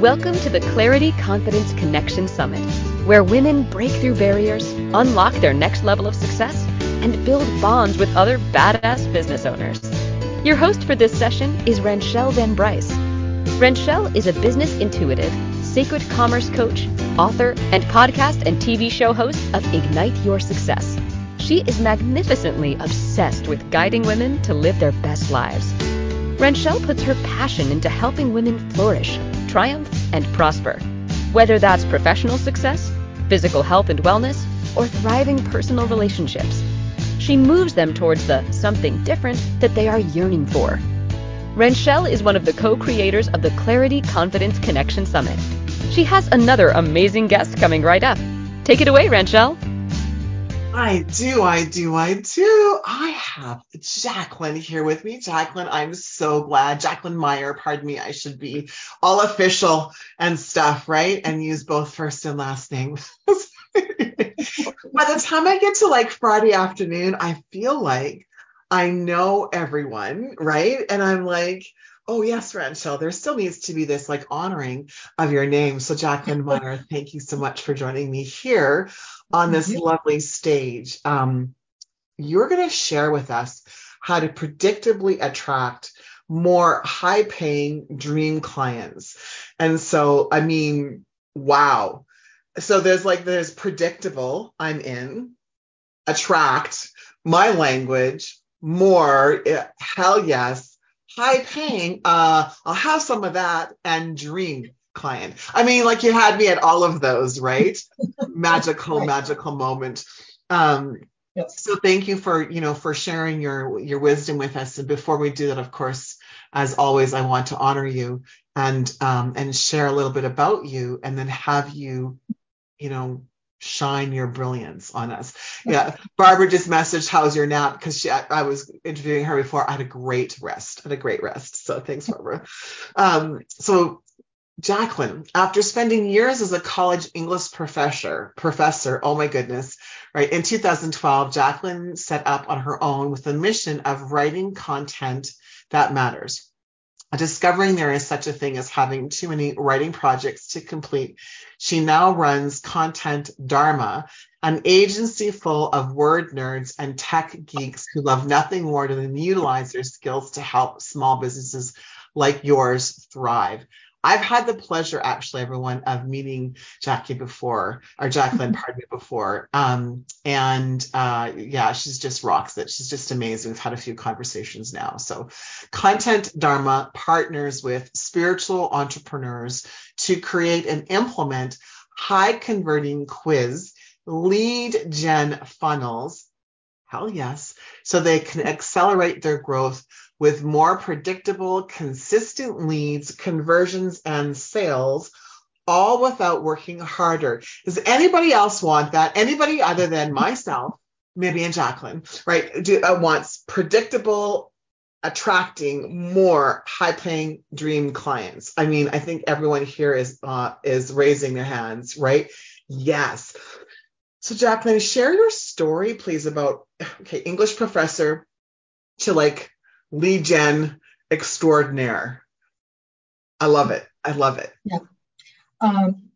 Welcome to the Clarity Confidence Connection Summit, where women break through barriers, unlock their next level of success, and build bonds with other badass business owners. Your host for this session is Ranchelle Van Bryce. Ranchelle is a business intuitive, sacred commerce coach, author, and podcast and TV show host of Ignite Your Success. She is magnificently obsessed with guiding women to live their best lives. Ranchelle puts her passion into helping women flourish triumph, and prosper. Whether that's professional success, physical health and wellness, or thriving personal relationships, she moves them towards the something different that they are yearning for. Ranchelle is one of the co creators of the Clarity Confidence Connection Summit. She has another amazing guest coming right up. Take it away, Ranchelle. I do, I do, I do. I have Jacqueline here with me. Jacqueline, I'm so glad. Jacqueline Meyer, pardon me, I should be all official and stuff, right? And use both first and last names. By the time I get to like Friday afternoon, I feel like I know everyone, right? And I'm like, oh yes, Ranchelle, there still needs to be this like honoring of your name. So Jacqueline Meyer, thank you so much for joining me here on this mm-hmm. lovely stage. Um, you're going to share with us how to predictably attract more high paying dream clients. And so, I mean, wow. So there's like, there's predictable, I'm in, attract, my language, more, eh, hell yes, high paying, uh, I'll have some of that and dream client. I mean, like you had me at all of those, right? magical, right. magical moment. Um, yes. So thank you for you know for sharing your your wisdom with us. And before we do that, of course, as always, I want to honor you and um, and share a little bit about you, and then have you, you know, shine your brilliance on us. Yeah, Barbara just messaged, "How's your nap?" Because I, I, was interviewing her before. I had a great rest. I had a great rest. So thanks, Barbara. Um, so Jacqueline, after spending years as a college English professor, professor, oh my goodness, right? In 2012, Jacqueline set up on her own with the mission of writing content that matters. Discovering there is such a thing as having too many writing projects to complete, she now runs Content Dharma, an agency full of word nerds and tech geeks who love nothing more than utilize their skills to help small businesses like yours thrive. I've had the pleasure, actually, everyone, of meeting Jackie before, or Jacqueline, pardon me, before. Um, and uh, yeah, she's just rocks it. She's just amazing. We've had a few conversations now. So, Content Dharma partners with spiritual entrepreneurs to create and implement high converting quiz lead gen funnels. Hell yes. So they can accelerate their growth with more predictable, consistent leads, conversions, and sales, all without working harder. Does anybody else want that? Anybody other than myself, maybe and Jacqueline, right? Do, uh, wants predictable, attracting more high-paying dream clients. I mean, I think everyone here is uh, is raising their hands, right? Yes. So, Jacqueline, share your story, please, about okay, English professor to like lead gen extraordinaire. I love it. I love it. Yeah. Um,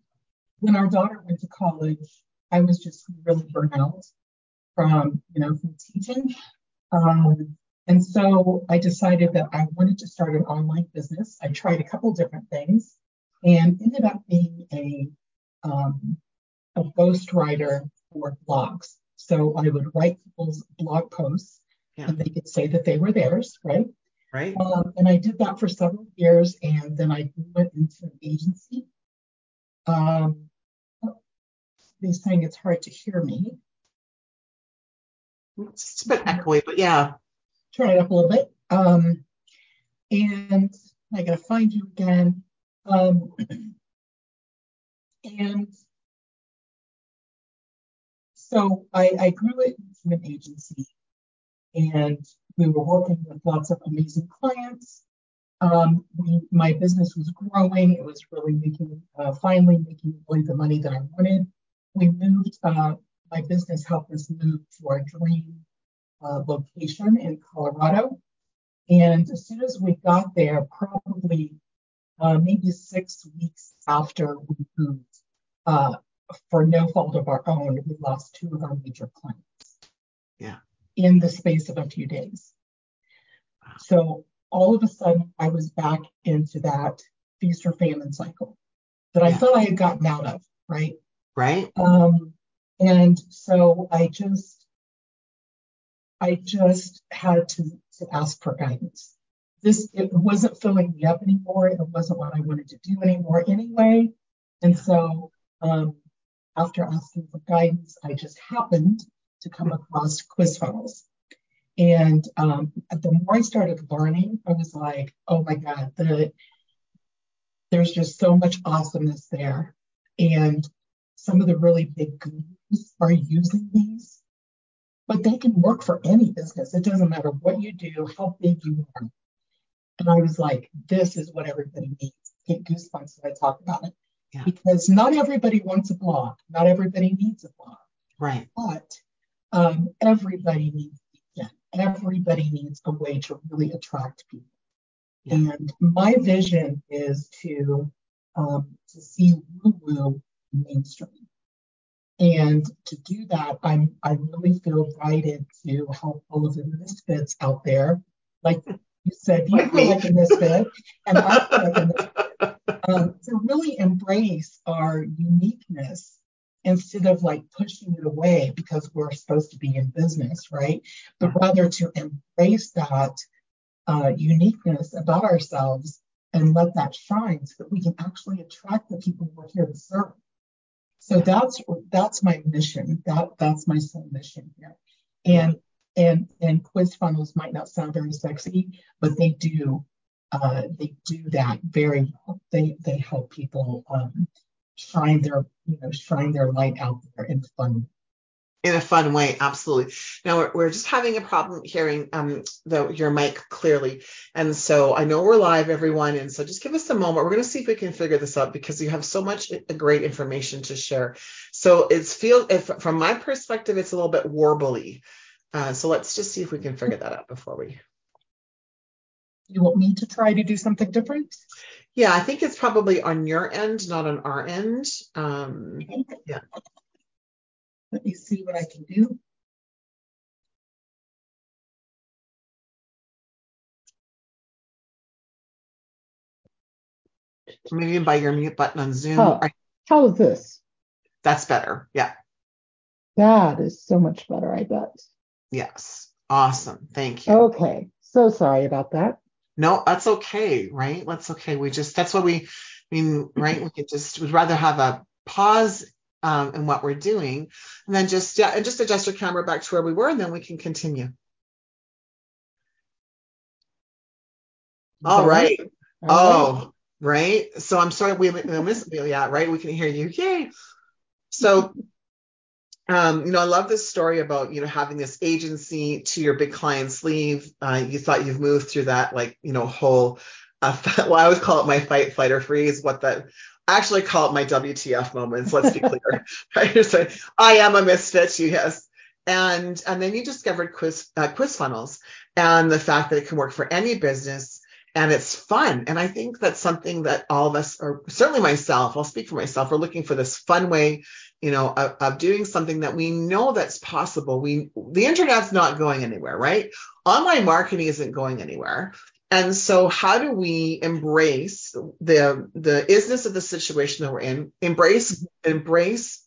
when our daughter went to college, I was just really burnt out from, you know, from teaching. Um, and so I decided that I wanted to start an online business. I tried a couple different things and ended up being a, um, a ghostwriter for blogs. So I would write people's blog posts yeah. and they could say that they were theirs, right? Right. Um, and I did that for several years, and then I went into an agency. Um, he's saying it's hard to hear me. It's a bit echoey, but yeah. Turn it up a little bit. Um, and I gotta find you again. Um, and so I, I grew it from an agency and we were working with lots of amazing clients. Um, we, my business was growing. It was really making, uh, finally making really the money that I wanted. We moved, uh, my business helped us move to our dream uh, location in Colorado. And as soon as we got there, probably uh, maybe six weeks after we moved, uh, for no fault of our own, we lost two of our major clients. Yeah. In the space of a few days. So all of a sudden, I was back into that feast or famine cycle that I Yeah. thought I had gotten out of, right? Right? Um, and so I just, I just had to, to ask for guidance. This, it wasn't filling me up anymore. It wasn't what I wanted to do anymore anyway. And so, um, after asking for guidance, I just happened to come across quiz funnels. And um, the more I started learning, I was like, oh my God, the, there's just so much awesomeness there. And some of the really big gurus are using these, but they can work for any business. It doesn't matter what you do, how big you are. And I was like, this is what everybody needs. Get goosebumps when I talk about it. Yeah. Because not everybody wants a blog, not everybody needs a blog, Right. but um, everybody needs yeah, everybody needs a way to really attract people. Yeah. And my vision is to um, to see woo woo mainstream. And to do that, I'm I really feel guided to help all of the misfits out there. Like you said, you feel like a misfit, and I feel like a misfit. Um, to really embrace our uniqueness instead of like pushing it away because we're supposed to be in business, right? But rather to embrace that uh, uniqueness about ourselves and let that shine so that we can actually attract the people we're here to serve. So that's that's my mission. That that's my sole mission here. And and and quiz funnels might not sound very sexy, but they do uh, they do that very well. They they help people um, shine their you know shine their light out there in fun. in a fun way absolutely. Now we're, we're just having a problem hearing um the your mic clearly. And so i know we're live everyone. And so just give us a moment. We're going to see if we can figure this out because you have so much uh, great information to share. So it's feel if from my perspective it's a little bit warbly. Uh, so let's just see if we can figure that out before we You want me to try to do something different? Yeah i think it's probably on your end not on our end um Yeah. Let me see what I can do. maybe by your mute button on zoom Oh. How is this? that's better yeah That is so much better, I bet. yes awesome thank you Okay. So sorry about that. No, that's okay, right? That's okay. We just that's what we I mean, right? We could just we'd rather have a pause um, in what we're doing and then just yeah, and just adjust your camera back to where we were and then we can continue. All Better? right. All right. Oh, right. So I'm sorry we, we missed yeah, right? We can hear you. Yay. So um, you know, I love this story about, you know, having this agency to your big clients leave. Uh, you thought you've moved through that, like, you know, whole, uh, well, I always call it my fight, flight, or freeze. What that, I actually call it my WTF moments. Let's be clear. right? So I am a misfit. Yes. And, and then you discovered quiz, uh, quiz funnels and the fact that it can work for any business and it's fun. And I think that's something that all of us, or certainly myself, I'll speak for myself, we're looking for this fun way you know, of, of, doing something that we know that's possible. We the internet's not going anywhere, right? Online marketing isn't going anywhere. And so how do we embrace the the isness of the situation that we're in, embrace embrace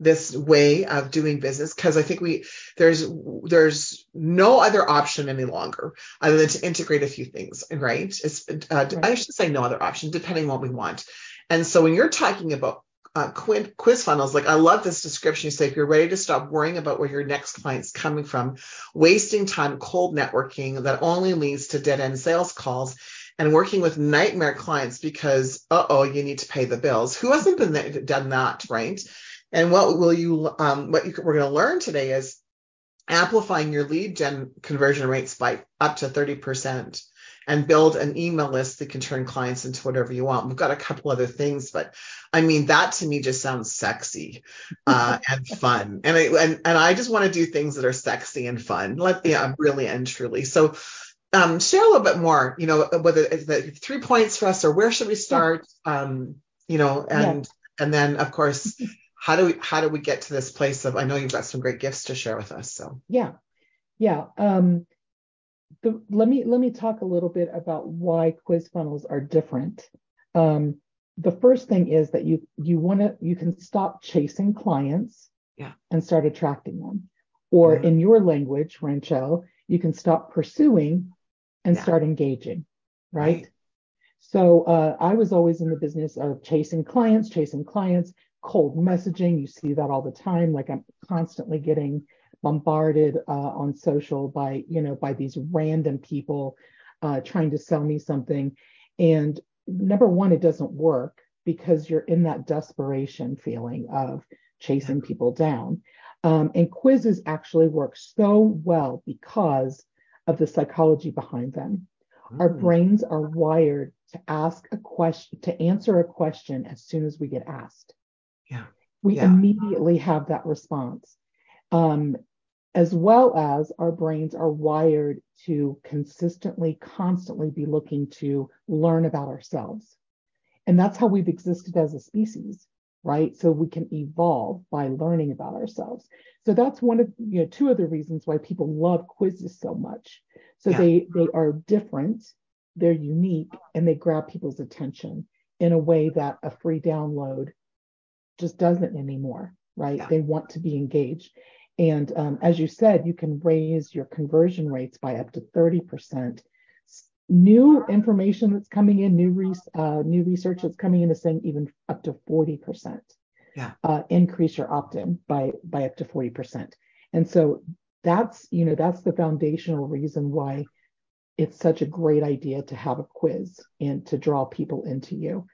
this way of doing business because I think we there's there's no other option any longer other than to integrate a few things, right? It's uh, Right. I should say no other option depending on what we want. And so when you're talking about uh, quiz, funnels. Like I love this description. You say if you're ready to stop worrying about where your next client's coming from, wasting time cold networking that only leads to dead end sales calls, and working with nightmare clients because uh oh you need to pay the bills. Who hasn't been there, done that, right? And what will you um, what you, we're going to learn today is amplifying your lead gen conversion rates by up to 30% and build an email list that can turn clients into whatever you want. We've got a couple other things, but I mean that to me just sounds sexy uh, and fun, and I and, and I just want to do things that are sexy and fun, like yeah, really and truly. So um, share a little bit more, you know, whether the three points for us or where should we start, yeah. um, you know, and yeah. and then of course, how do we how do we get to this place of I know you've got some great gifts to share with us. So yeah, yeah. Um, the, let me let me talk a little bit about why quiz funnels are different. Um, the first thing is that you you want to you can stop chasing clients yeah. and start attracting them. Or yeah. in your language, Rancho, you can stop pursuing and yeah. start engaging, right? right. So uh, I was always in the business of chasing clients, chasing clients, cold messaging. You see that all the time. Like I'm constantly getting bombarded uh, on social by, you know, by these random people uh, trying to sell me something. And number one, it doesn't work because you're in that desperation feeling of chasing people down. Um, and quizzes actually work so well because of the psychology behind them. Mm. Our brains are wired to ask a question, to answer a question as soon as we get asked. Yeah. We yeah. immediately have that response. Um, as well as our brains are wired to consistently, constantly be looking to learn about ourselves. And that's how we've existed as a species right? So we can evolve by learning about ourselves. So that's one of you know two of the reasons why people love quizzes so much. So yeah. they they are different, they're unique, and they grab people's attention in a way that a free download just doesn't anymore, right? Yeah. They want to be engaged. And um, as you said, you can raise your conversion rates by up to 30% new information that's coming in, new, re- uh, new research that's coming in is saying even up to 40%. Yeah. Uh, increase your opt-in by by up to 40%. And so that's you know that's the foundational reason why it's such a great idea to have a quiz and to draw people into you.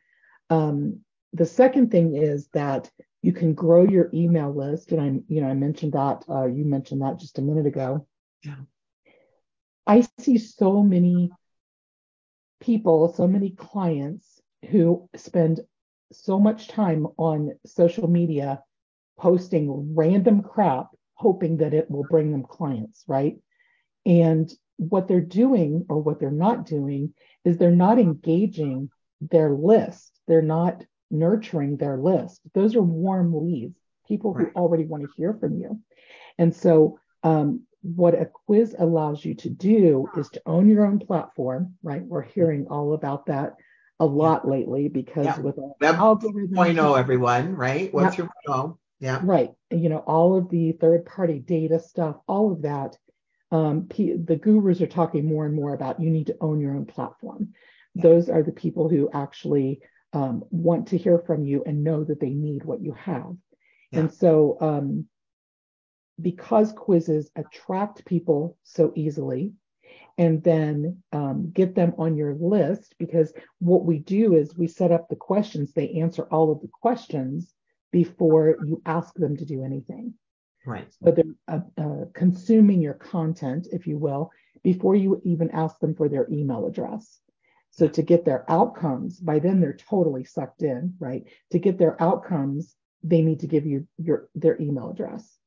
Um, the second thing is that you can grow your email list, and I you know I mentioned that uh, you mentioned that just a minute ago. Yeah. I see so many people, so many clients who spend so much time on social media posting random crap, hoping that it will bring them clients, right? And what they're doing or what they're not doing is they're not engaging their list. They're not nurturing their list. Those are warm leads, people who already want to hear from you. And so um, what a quiz allows you to do is to own your own platform, right? We're hearing all about that a lot lately because yeah. with all Web 3.0, everyone, right? Web yeah. 3.0. Yeah. Right. You know, all of the third party data stuff, all of that. Um, P- the gurus are talking more and more about you need to own your own platform. Yeah. Those are the people who actually um, want to hear from you and know that they need what you have. And so, um, because quizzes attract people so easily and then um, get them on your list because what we do is we set up the questions they answer all of the questions before you ask them to do anything. Right. So they're uh, uh, consuming your content if you will before you even ask them for their email address so to get their outcomes by then they're totally sucked in right to get their outcomes they need to give you your their email address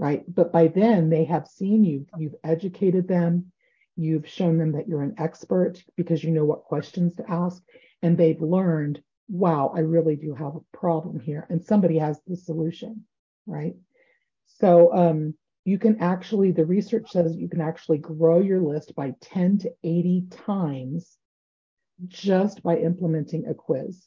right? But by then they have seen you, you've educated them, you've shown them that you're an expert because you know what questions to ask, and they've learned, wow, I really do have a problem here, and somebody has the solution, right? So um, you can actually, the research says you can actually grow your list by 10 to 80 times just by implementing a quiz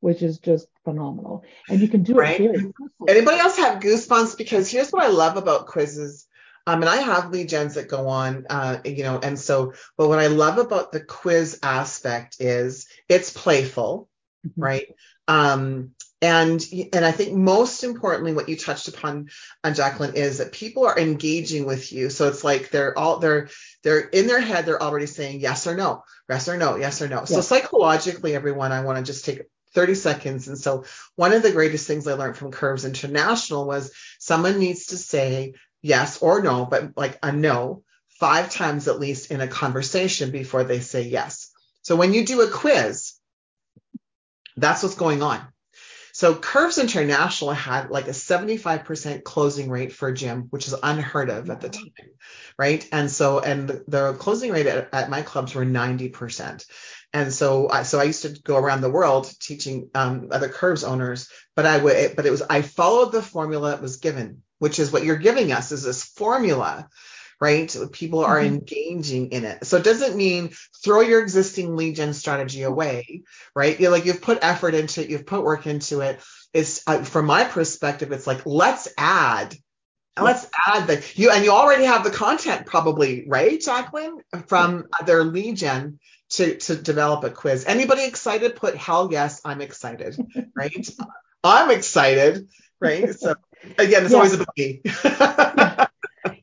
which is just phenomenal. And you can do right? it very quickly. Anybody else have goosebumps? Because here's what I love about quizzes. Um, and I have lead gens that go on, uh, you know, and so, but what I love about the quiz aspect is it's playful, mm-hmm. right? Um, and and I think most importantly, what you touched upon, uh, Jacqueline, is that people are engaging with you. So it's like they're all they're they're in their head, they're already saying yes or no, yes or no, yes or no. So psychologically, everyone, I want to just take 30 seconds. And so one of the greatest things I learned from Curves International was someone needs to say yes or no, but like a no five times at least in a conversation before they say yes. So when you do a quiz, that's what's going on. So Curves International had like a 75% closing rate for a gym, which is unheard of at the time, right? And so, and the closing rate at, at my clubs were 90%. And so, I, so I used to go around the world teaching um, other Curves owners, but I would, but it was I followed the formula that was given, which is what you're giving us is this formula right? People are mm-hmm. engaging in it. So it doesn't mean throw your existing lead gen strategy away, right? You're like you've put effort into it, you've put work into it. It's uh, from my perspective, it's like let's add. Let's add the you and you already have the content probably, right, Jacqueline, from their lead gen to to develop a quiz. Anybody excited? Put hell yes, I'm excited, right? I'm excited, right? So again, it's always about me.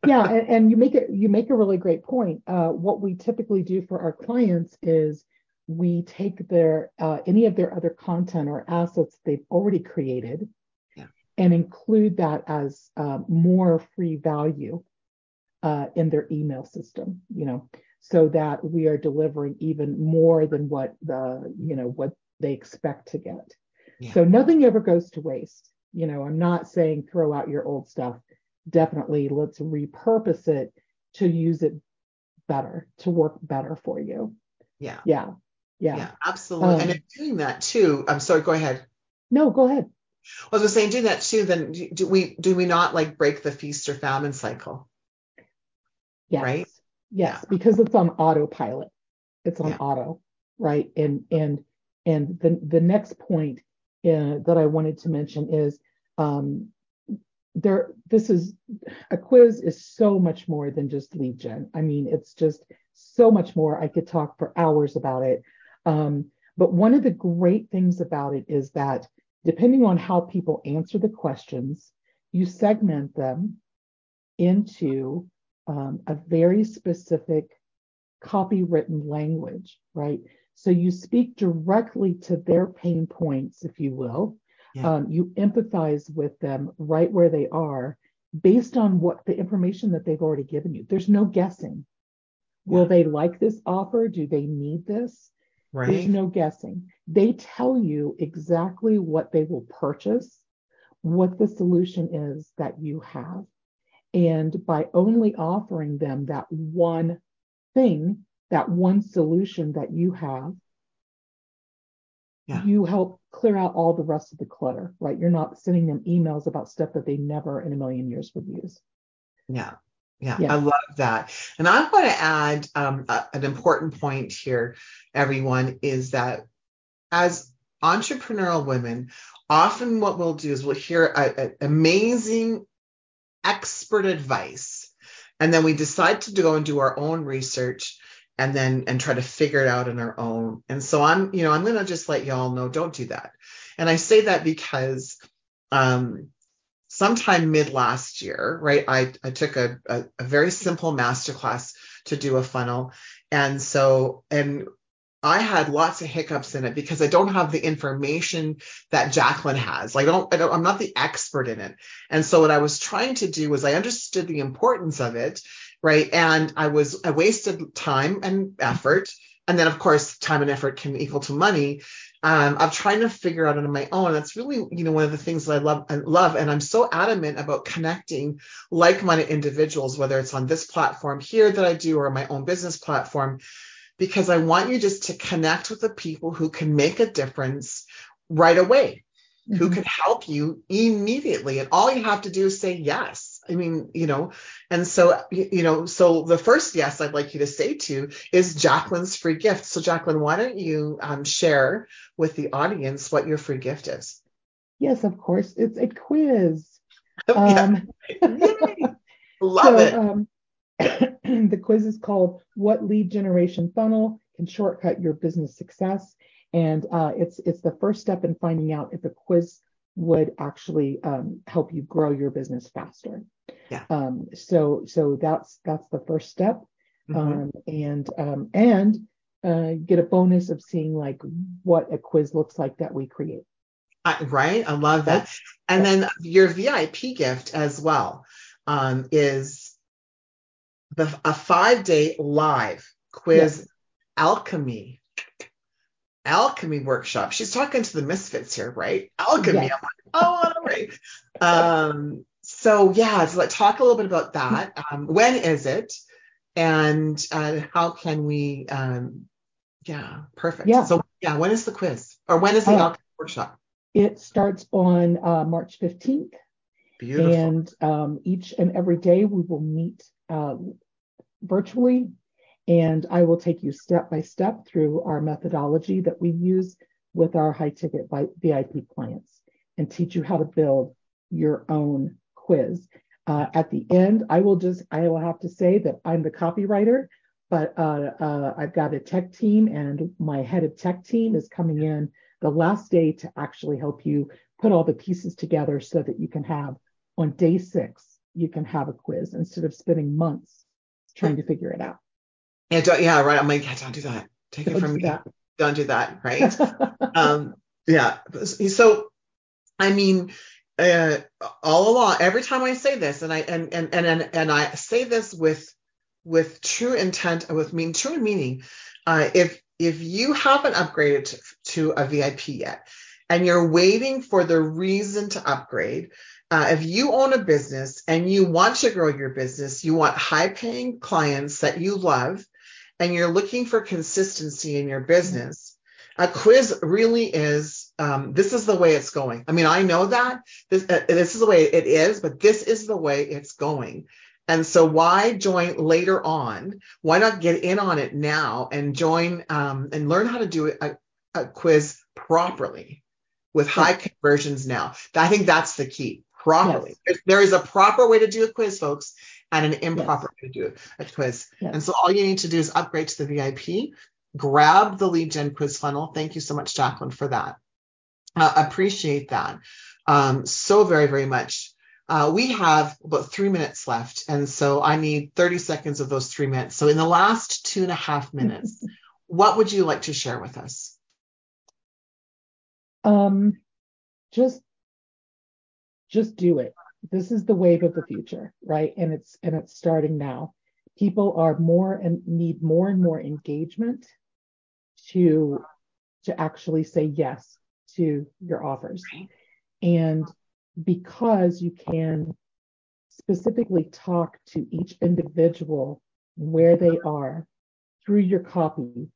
yeah, and, and, you make it you make a really great point. Uh, what we typically do for our clients is we take their uh, any of their other content or assets they've already created yeah. and include that as uh, more free value uh, in their email system. You know, so that we are delivering even more than what the you know what they expect to get. Yeah. So nothing ever goes to waste. You know, I'm not saying throw out your old stuff definitely let's repurpose it to use it better, to work better for you. Yeah. Yeah. Yeah. Yeah, absolutely. Um, and in doing that too, I'm sorry, go ahead. No, go ahead. I was saying, doing that too, then do we do we not like break the feast or famine cycle? Yes. Right? Yes, yeah. because it's on autopilot. It's on yeah. auto, right? And and and the the next point uh, that I wanted to mention is um, there this is a quiz is so much more than just lead gen. I mean it's just so much more. I could talk for hours about it. Um, but one of the great things about it is that depending on how people answer the questions you segment them into um, a very specific copywritten language right? So you speak directly to their pain points if you will yeah. um, you empathize with them right where they are based on what the information that they've already given you. There's no guessing. Yeah. Will they like this offer? Do they need this? Right. There's no guessing. They tell you exactly what they will purchase, what the solution is that you have. And by only offering them that one thing, that one solution that you have, yeah. you help clear out all the rest of the clutter, right? You're not sending them emails about stuff that they never in a million years would use. Yeah. Yeah, yeah. I love that. And I want to add um, a, an important point here, everyone, is that as entrepreneurial women, often what we'll do is we'll hear a, a, amazing expert advice, and then we decide to go and do our own research and then and try to figure it out on our own. And so I'm, you know, I'm going to just let y'all know don't do that. And I say that because um sometime mid last year, right, I, I took a, a, a very simple masterclass to do a funnel. And so, and I had lots of hiccups in it because I don't have the information that Jacqueline has. Like I don't, I don't, I'm not the expert in it. And so what I was trying to do was I understood the importance of it right? And I was I wasted time and effort, and then of course time and effort can equal to money. Um, I'm trying to figure out on my own. That's really you know one of the things that I love I love, and I'm so adamant about connecting like-minded individuals, whether it's on this platform here that I do or my own business platform. Because I want you just to connect with the people who can make a difference right away, mm-hmm. who can help you immediately. And all you have to do is say yes I mean, you know, and so, you know, so the first yes I'd like you to say to is Jacqueline's free gift. So, Jacqueline, why don't you um, share with the audience what your free gift is? Yes, of course. It's a quiz. Um, Love so, it. Um, the quiz is called What Lead Generation Funnel Can Shortcut Your Business Success? And uh, it's it's the first step in finding out if a quiz would actually um, help you grow your business faster. Yeah. Um, so so that's that's the first step, mm-hmm. um, and um, and uh, get a bonus of seeing like what a quiz looks like that we create. right, I love that. And then your VIP gift as well um, is the a five day live quiz alchemy alchemy workshop. She's talking to the misfits here, right? Alchemy. Yes. I'm like, oh, all right. um, so yeah, so like talk a little bit about that. Um, when is it? And uh, how can we um, yeah, perfect. Yeah. So yeah, when is the quiz? Or when is the Uh, workshop? It starts on uh, March 15th, Beautiful. and um, each and every day we will meet uh, virtually, and I will take you step by step through our methodology that we use with our high ticket VIP clients and teach you how to build your own quiz. Uh, at the end, I will just I will have to say that I'm the copywriter, but uh, uh, I've got a tech team, and my head of tech team is coming in the last day to actually help you put all the pieces together so that you can have on day six you can have a quiz instead of spending months trying to figure it out. yeah, don't, yeah, right. I'm like, yeah, don't do that. Take it Don't from do me. that. Don't do that, right? um, yeah. So, I mean, uh, all along, every time I say this, and I and and and and, I say this with with true intent, with mean true meaning. Uh, if if you haven't upgraded to, to a VIP yet, and you're waiting for the reason to upgrade, uh, if you own a business and you want to grow your business, you want high paying clients that you love, and you're looking for consistency in your business, a quiz really is. Um, this is the way it's going. I mean, I know that this uh, this is the way it is, but this is the way it's going. And so, why join later on? Why not get in on it now and join um, and learn how to do a, a quiz properly with high conversions now? I think that's the key. Properly. Yes. There is a proper way to do a quiz, folks, and an improper Yes. way to do a quiz. Yes. And so, all you need to do is upgrade to the VIP, grab the lead gen quiz funnel. Thank you so much, Jacqueline, for that. Uh, appreciate that um, so very, very much. Uh, we have about three minutes left, and so I need 30 seconds of those three minutes. So, in the last two and a half minutes, what would you like to share with us? um, just just do it. This is the wave of the future, right? And it's and it's starting now. People are more and need more and more engagement to to actually say yes to your offers. And because you can specifically talk to each individual where they are through your copy,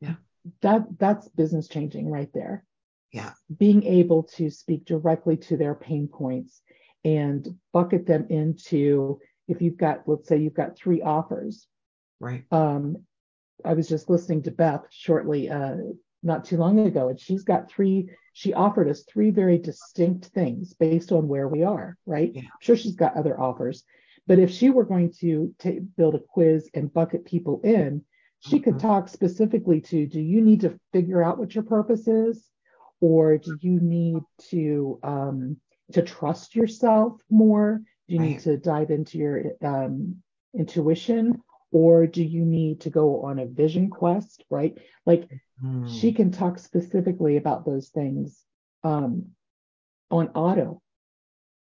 Yeah. that that's business changing right there. Yeah. Being able to speak directly to their pain points and bucket them into if you've got, let's say you've got three offers. Right. Um, I was just listening to Beth shortly, uh, not too long ago, and she's got three. She offered us three very distinct things based on where we are, right? Yeah. I'm sure she's got other offers, but if she were going to ta build a quiz and bucket people in, she could Mhm. talk specifically to: Do you need to figure out what your purpose is, or do you need to um, to trust yourself more? Do you Right. need to dive into your um, intuition, or do you need to go on a vision quest? Right, like Hmm. she can talk specifically about those things um, on auto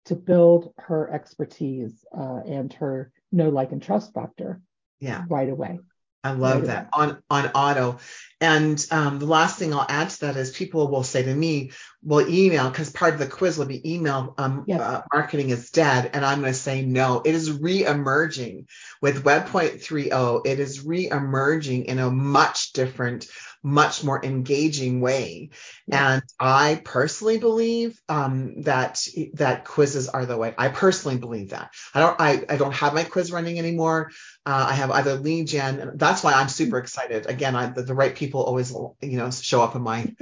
to build her expertise uh, and her know, like, and trust factor Yeah. right away. I love that on on auto. And um, the last thing I'll add to that is people will say to me, "Well, email because part of the quiz will be email um, Yes. uh, marketing is dead," and I'm going to say no. It is re-emerging with Webpoint 3.0. It is re-emerging in a much different, much more engaging way. Yeah. And I personally believe um, that that quizzes are the way. I personally believe that. I don't. I, I don't have my quiz running anymore. Uh, I have either lead gen. and That's why I'm super excited. Again, I, the, the right people always, you know, show up on my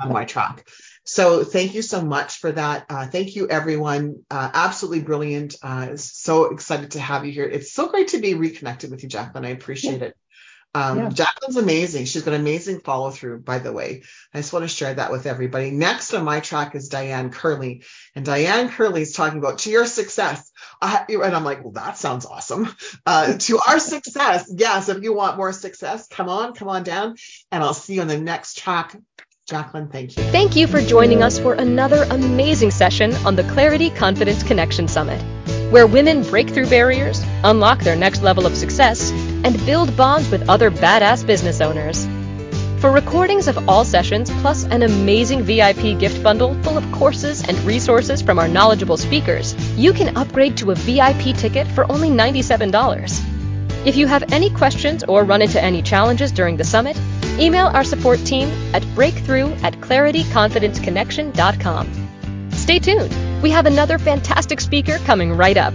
on my track. So thank you so much for that. Uh, thank you, everyone. Uh, absolutely brilliant. Uh, so excited to have you here. It's so great to be reconnected with you, Jacqueline. I appreciate it. Um, Yeah. Jacqueline's amazing. She's got amazing follow through, by the way. I just want to share that with everybody. Next on my track is Diane Curley. And Diane Curley is talking about to your success. I, and I'm like, well, that sounds awesome. Uh, to our success. Yes, if you want more success, come on, come on down. And I'll see you on the next track. Jacqueline, thank you. Thank you for joining us for another amazing session on the Clarity Confidence Connection Summit, where women break through barriers, unlock their next level of success, and build bonds with other badass business owners. For recordings of all sessions, plus an amazing VIP gift bundle full of courses and resources from our knowledgeable speakers, you can upgrade to a VIP ticket for only $97. If you have any questions or run into any challenges during the summit, email our support team at breakthrough at clarityconfidenceconnection.com. Stay tuned. We have another fantastic speaker coming right up.